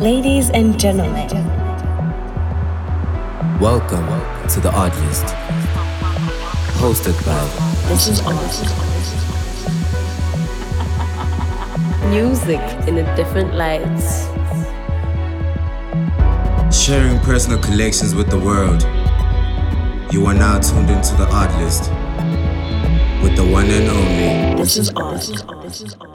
Ladies and gentlemen, welcome to the Odd List, hosted by This is Odd. Music in a different light. Sharing personal collections with the world. You are now tuned into the Odd List with the one and only. This is Odd. This is Odd. This is Odd.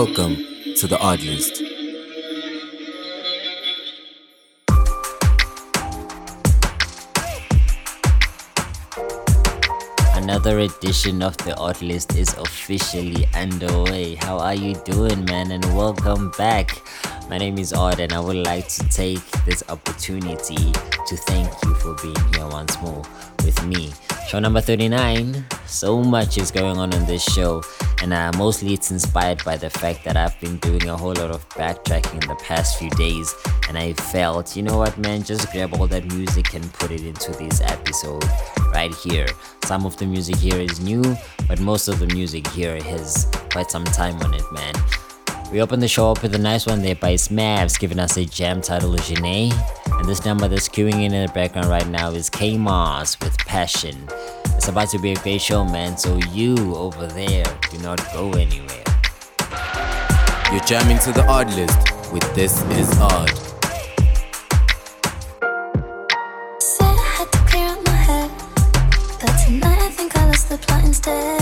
Welcome to the Odd List. Another edition of the Odd List is officially underway. How are you doing, man? And welcome back. My name is Odd, and I would like to take this opportunity to thank you for being here once more with me. Show number 39. So much is going on in this show, and uh, mostly it's inspired by the fact that I've been doing a whole lot of backtracking in the past few days, and I felt, you know what, man, just grab all that music and put it into this episode right here. Some of the music here is new, but most of the music here has quite some time on it, man. We open the show up with a nice one there by Smavs, giving us a jam titled Janae. And this number that's queuing in in the background right now is K Mars with Passion. It's about to be a great show, man, so you over there do not go anywhere. You're jamming to the Odd List with This Is Odd. Said I had to clear up my head, but tonight I think I lost the plot instead.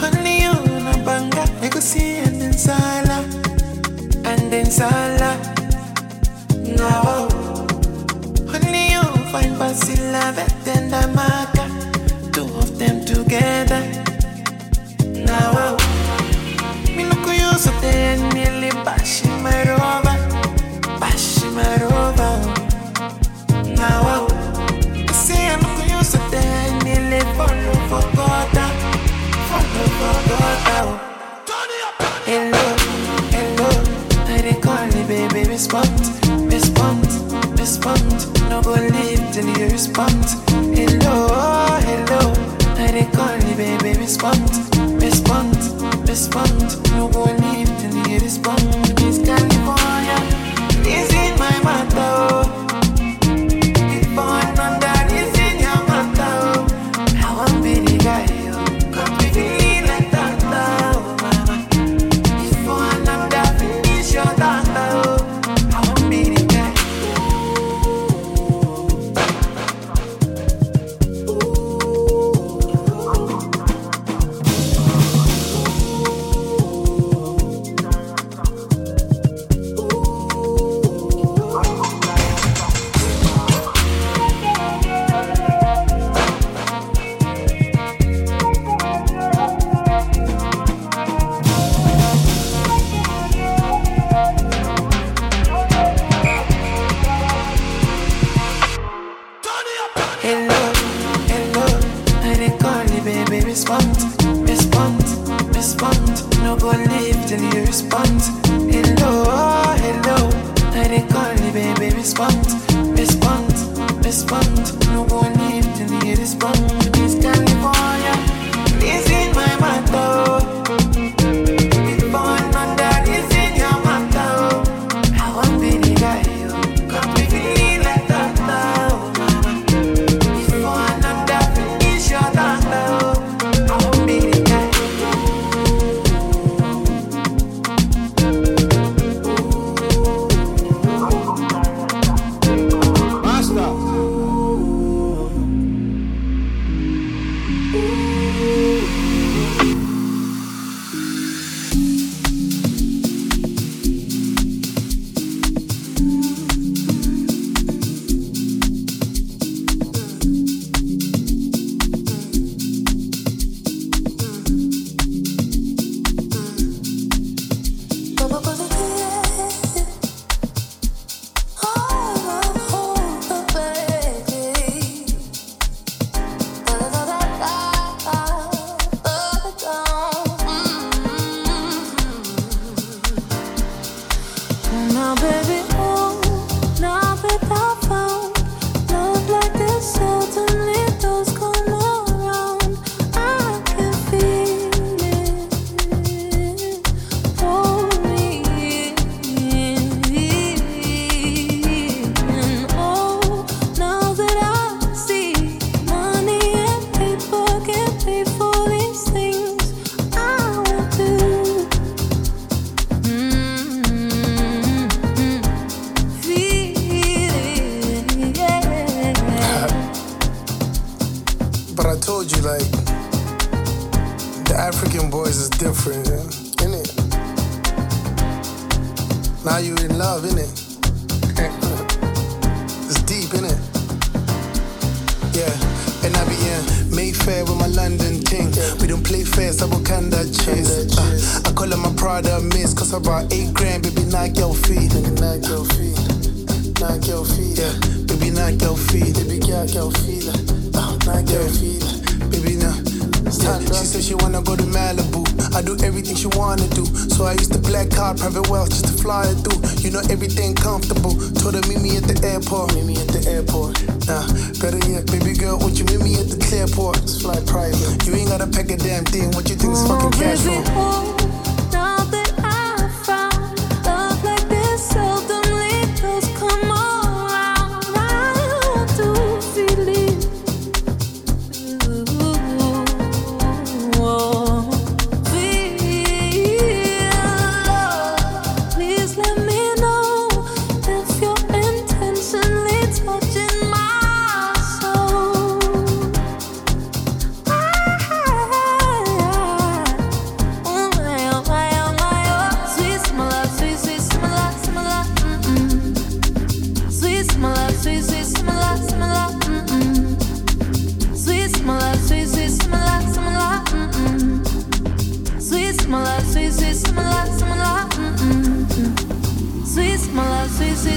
Honey, on a banga, I could see and sala, and then sala. No, honey, you find Basila, better than Damaka, two of them together. Now, gonna live till you respond. Hello, hello. I didn't call you, baby, respond. Respond, respond. No gonna live till you respond. respond, respond, respond. No go live till you respond.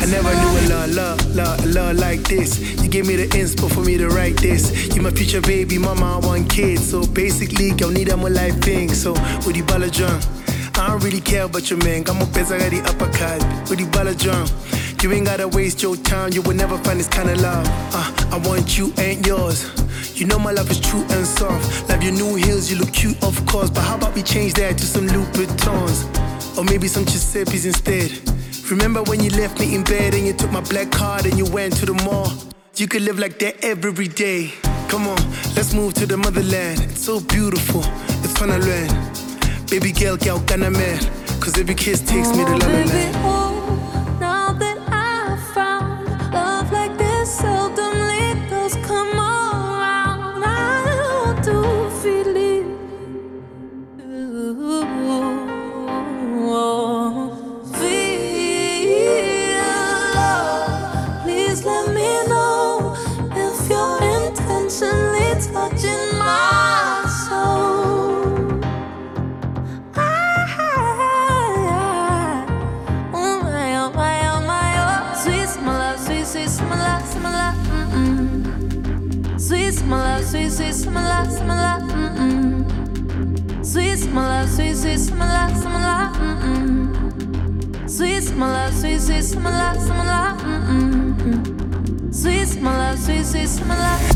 I never knew a love, love, love, love like this. You gave me the inspo for me to write this. You my future baby, mama, I want kids. So basically, girl, need a more life thing. So with the ball drum, I don't really care about your man. Got more pesa, got the uppercut. With the ball drum. You ain't gotta waste your time, you will never find this kind of love. Uh, I want you ain't yours. You know my love is true and soft. Love your new heels, you look cute, of course. But how about we change that to some Louboutins? Or maybe some Giuseppe's instead. Remember when you left me in bed and you took my black card and you went to the mall? You could live like that every day. Come on, let's move to the motherland. It's so beautiful, it's fun to learn. Baby girl, girl, gonna man. Cause every kiss takes me to Oh, smell of, smell of, mm-mm. Sweet smell of, sweet, sweet smell of, smell of, mm-mm. Sweet smell of, sweet, sweet smell of, smell of, mm-mm. Sweet smell of, sweet, sweet smell of.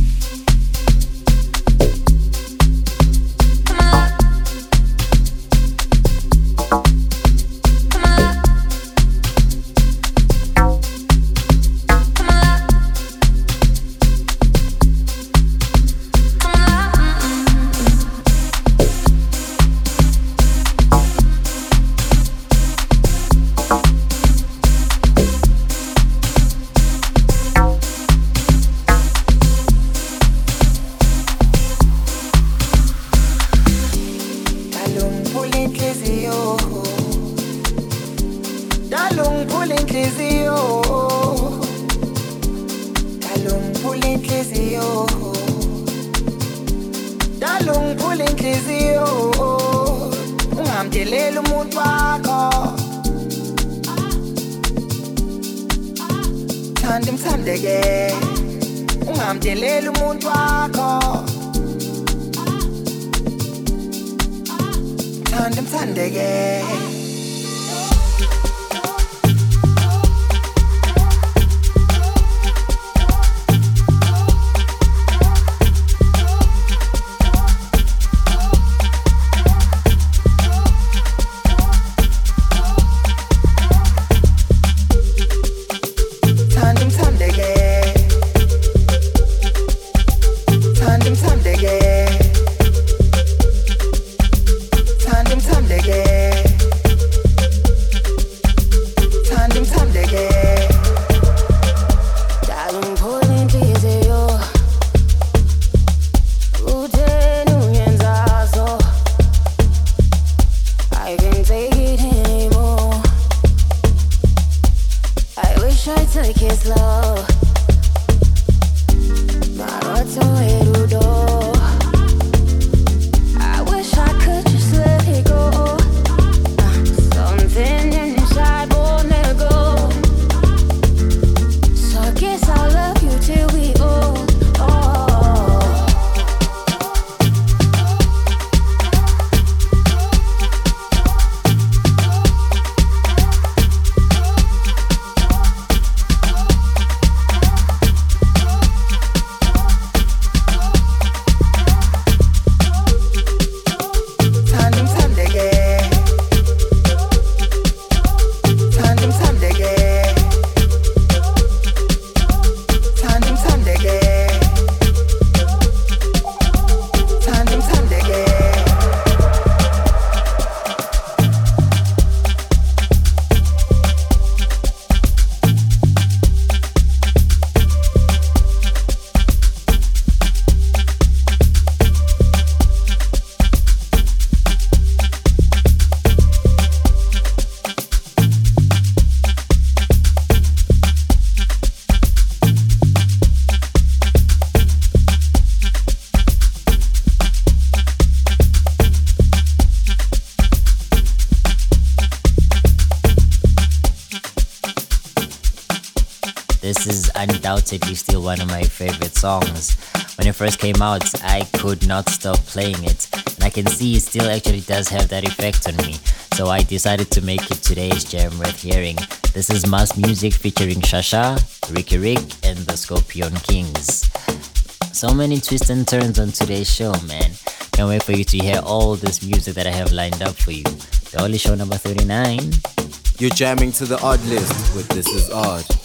I took it slow. Maroto erudo. Undoubtedly still one of my favorite songs. When it first came out, I could not stop playing it. And I can see it still actually does have that effect on me. So I decided to make it today's jam worth hearing. This is Mas Musiq featuring Shasha, Riky Rick, and the Scorpion Kings. So many twists and turns on today's show, man. Can't wait for you to hear all this music that I have lined up for you. The only show number 39. You're jamming to the odd list with This Is Odd.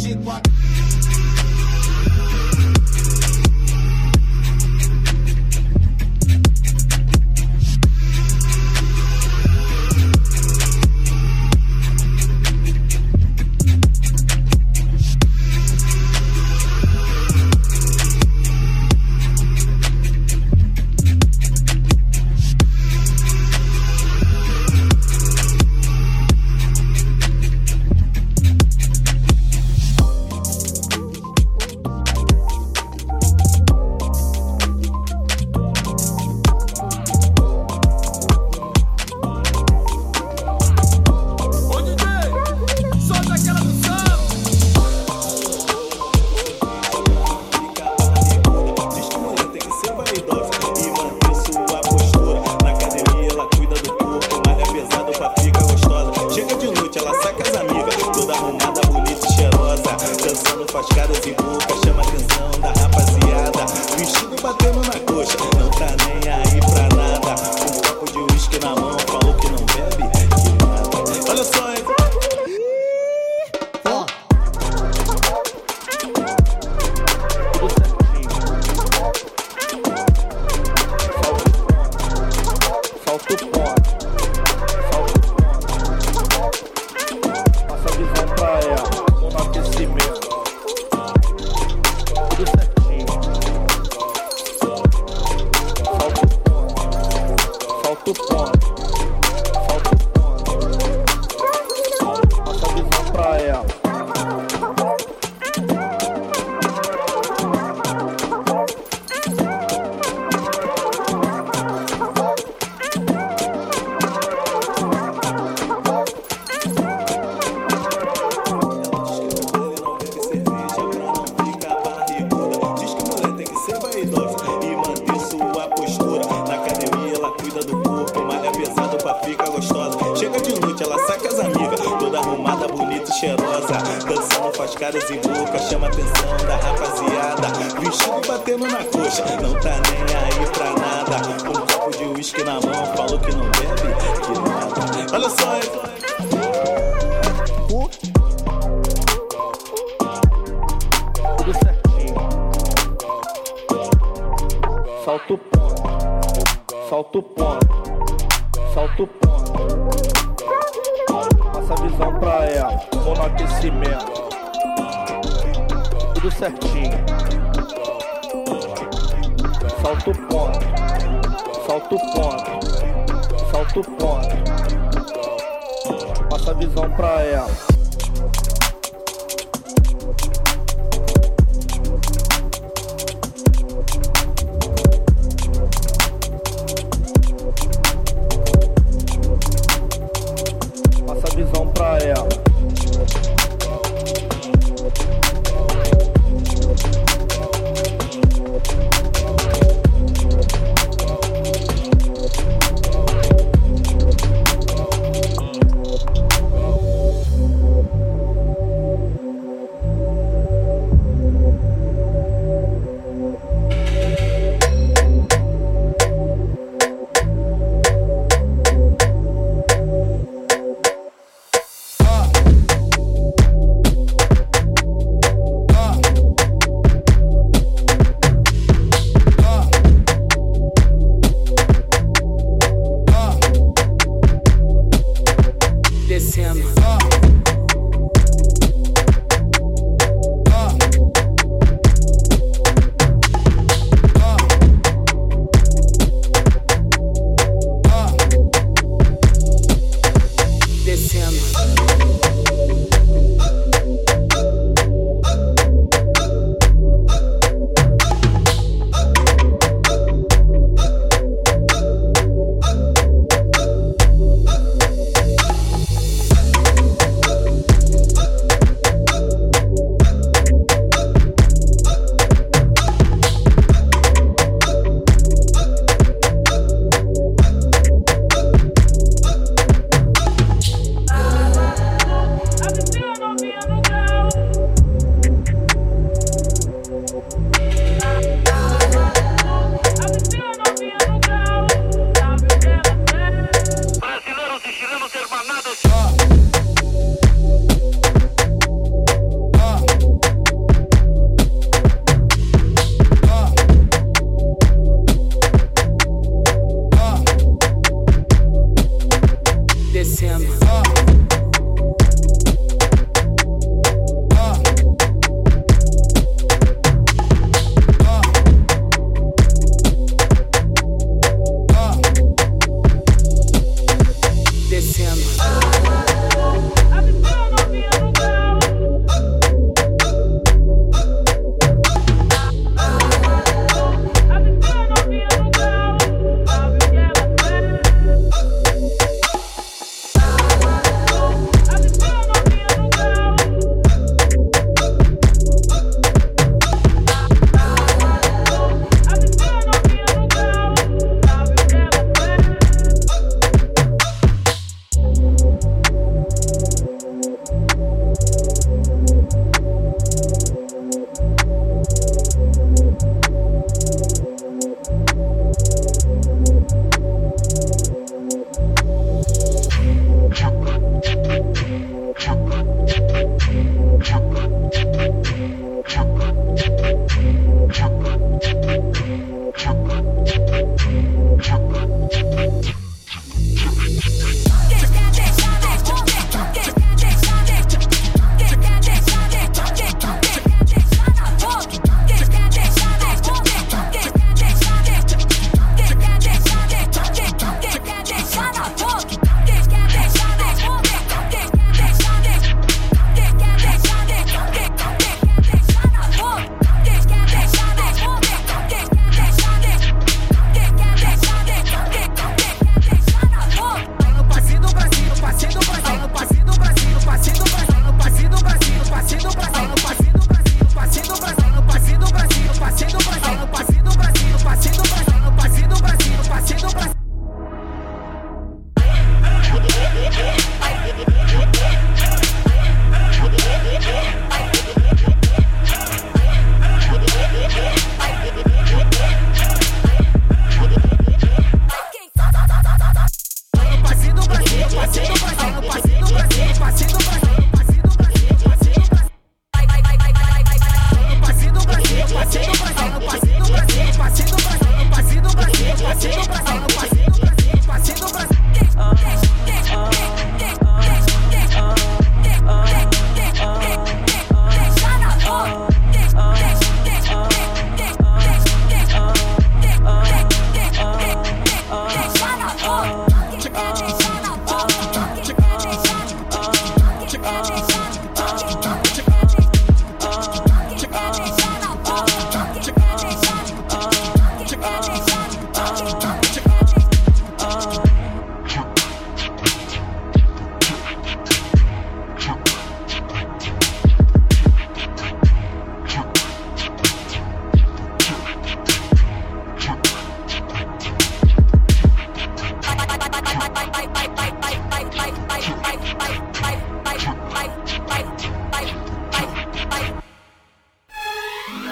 Jigwa.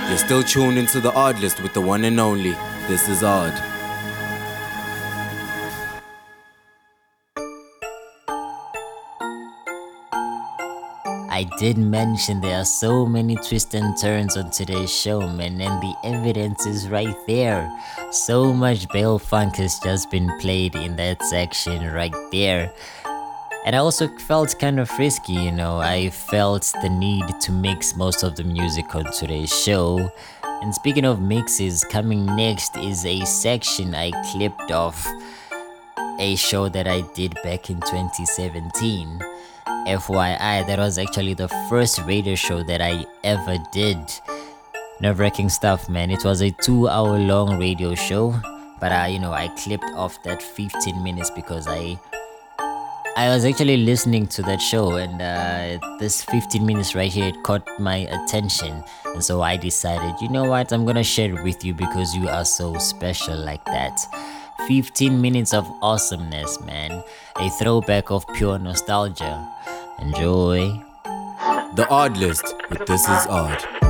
You're still tuned into the Odd List with the one and only. This is Odd. I did mention there are so many twists and turns on today's show, man, and the evidence is right there. So much Baile Funk has just been played in that section right there. And I also felt kind of frisky, you know. I felt the need to mix most of the music on today's show. And speaking of mixes, coming next is a section I clipped off a show that I did back in 2017. FYI, that was actually the first radio show that I ever did. Nerve wracking stuff, man. It was a two hour long radio show, but I, you know, I clipped off that 15 minutes because I. I was actually listening to that show, and uh, this 15 minutes right here it caught my attention, and so I decided, you know what, I'm gonna share it with you because you are so special like that. 15 minutes of awesomeness, man. A throwback of pure nostalgia. Enjoy. The Odd List with This Is Odd.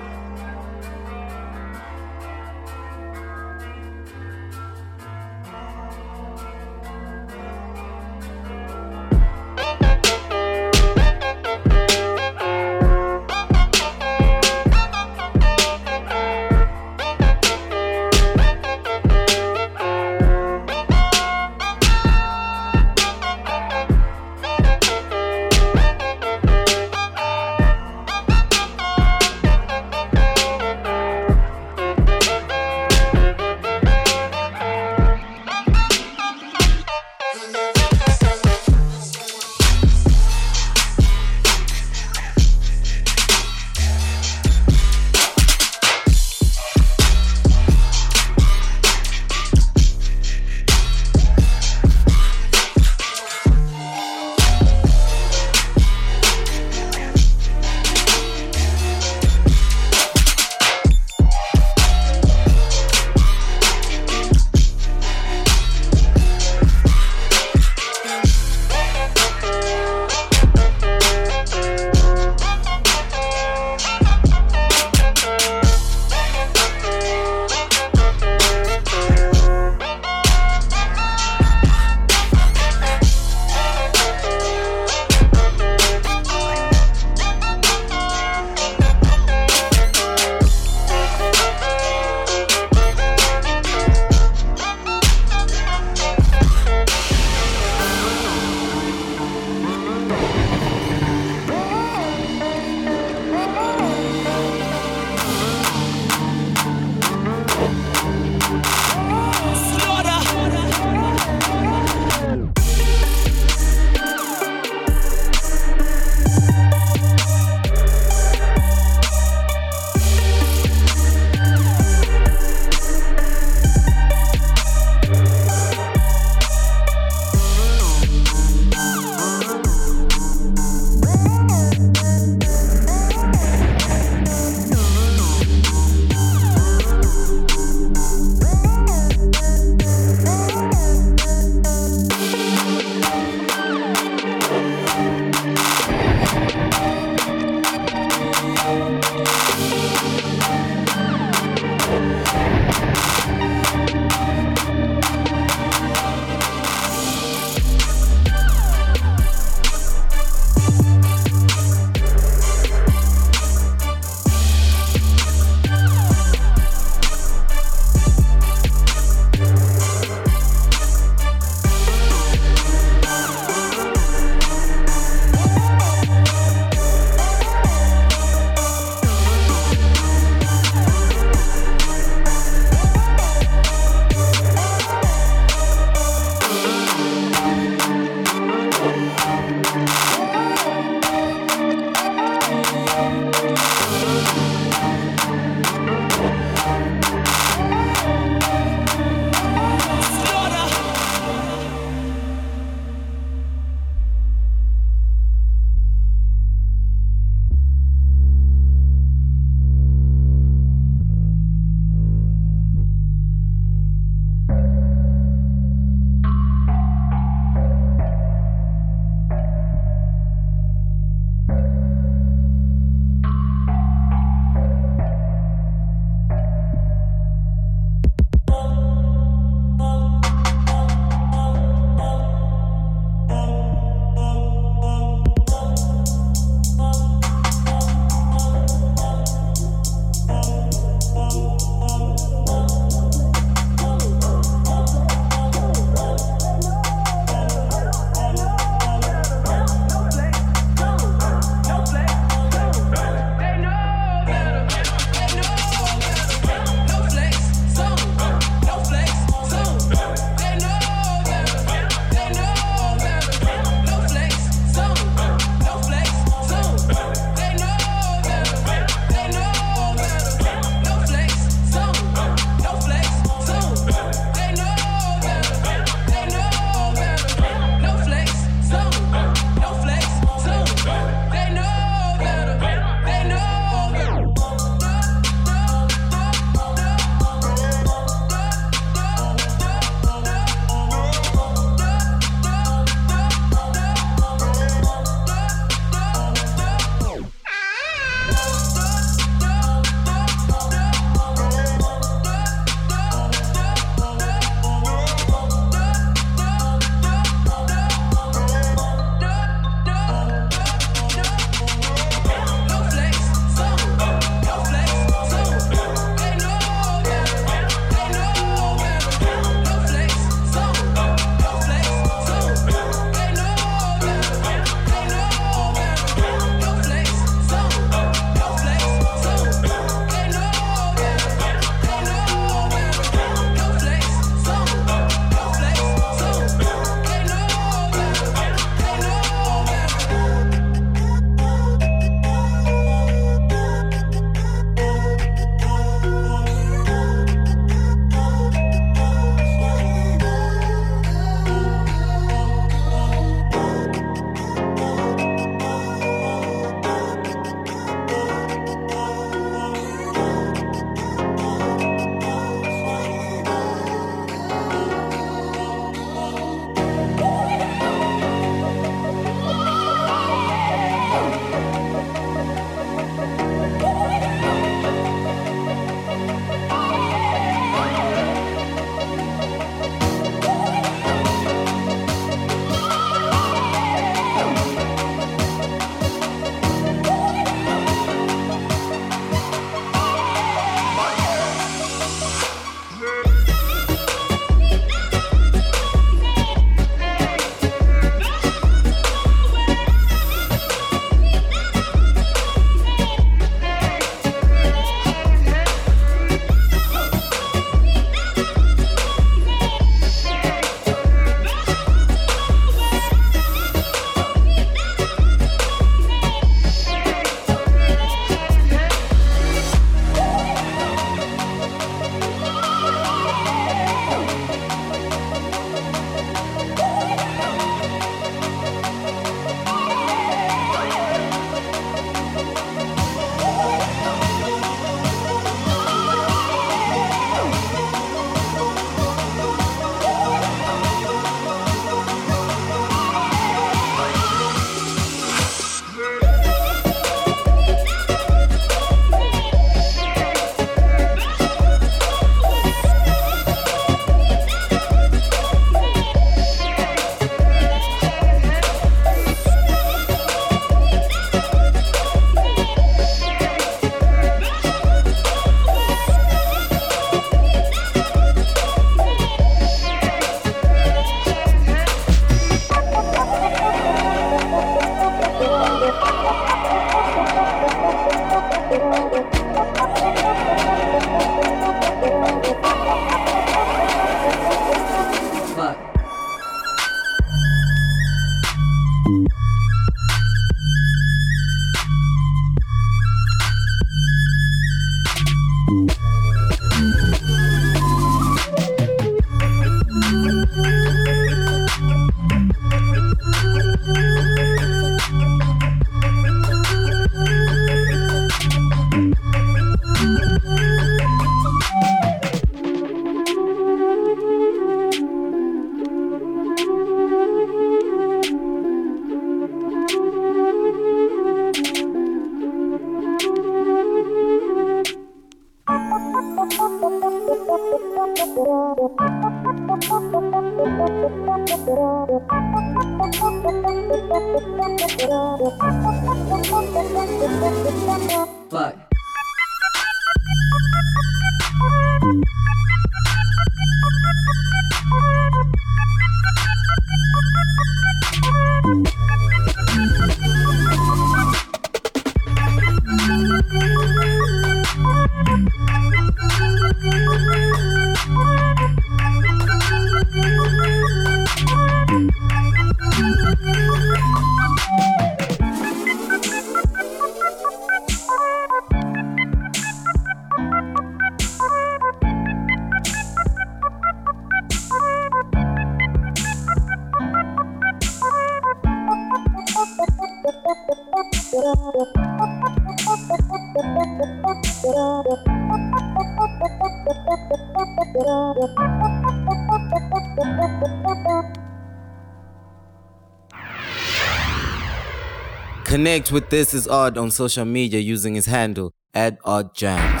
Connect with This Is Odd on social media using his handle at Odd Jams.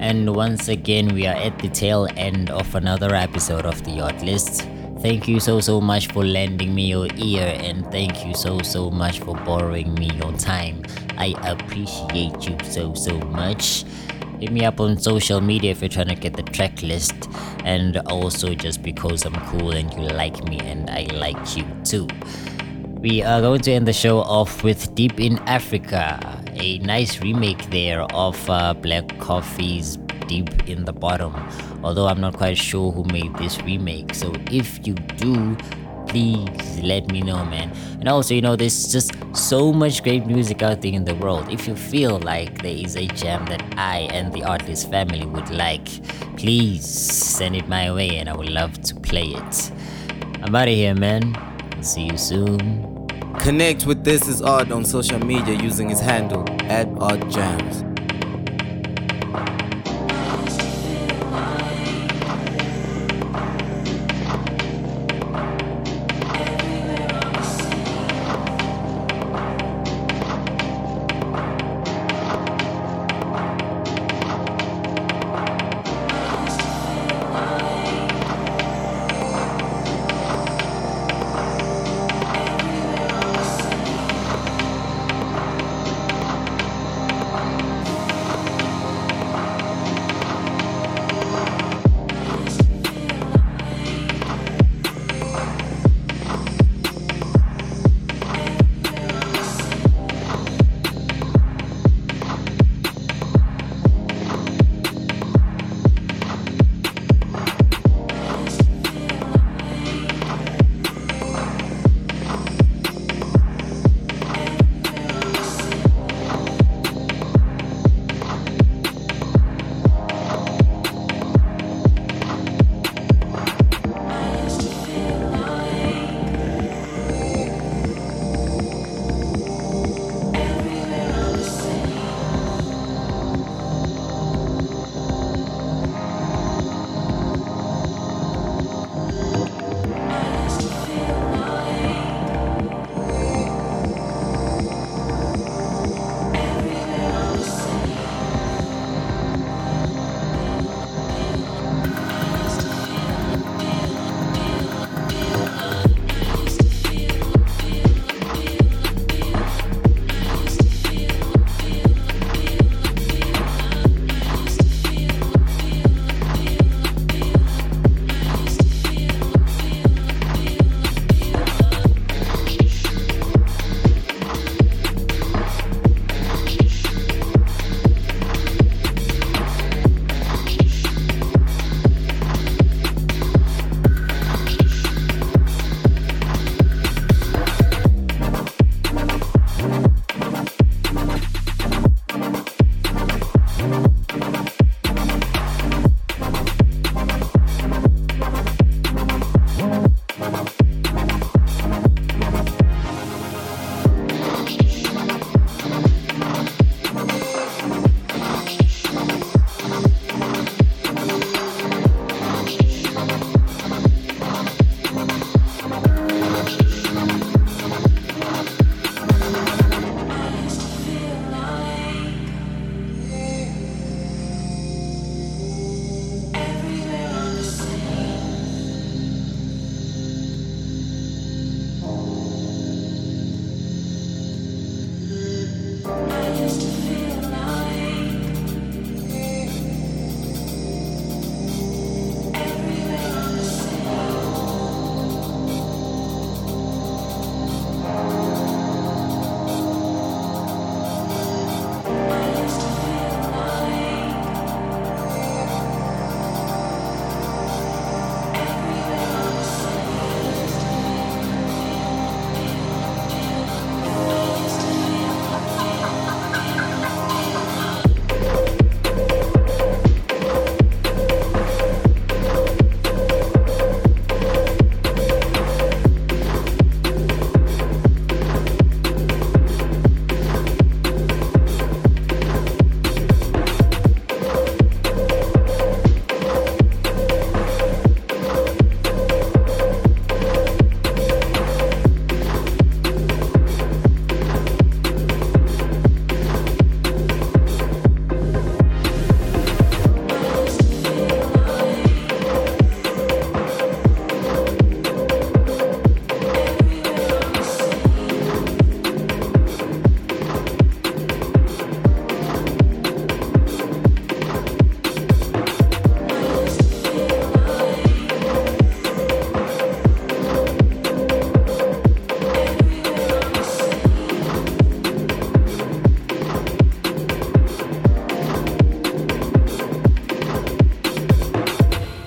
And once again, we are at the tail end of another episode of the Odd List. Thank you so so much for lending me your ear, and thank you so so much for borrowing me your time. I appreciate you so so much. Hit me up on social media if you're trying to get the track list, and also just because I'm cool and you like me and I like you too. We are going to end the show off with Deep in Africa, a nice remake there of uh, Black Coffee's Deep in the Bottom. Although I'm not quite sure who made this remake, so if you do, please let me know, man. And also, you know, there's just so much great music out there in the world. If you feel like there is a jam that I and the artist family would like, please send it my way and I would love to play it. I'm out of here, man. See you soon. Connect with This Is Odd on social media using his handle at Odd Jams.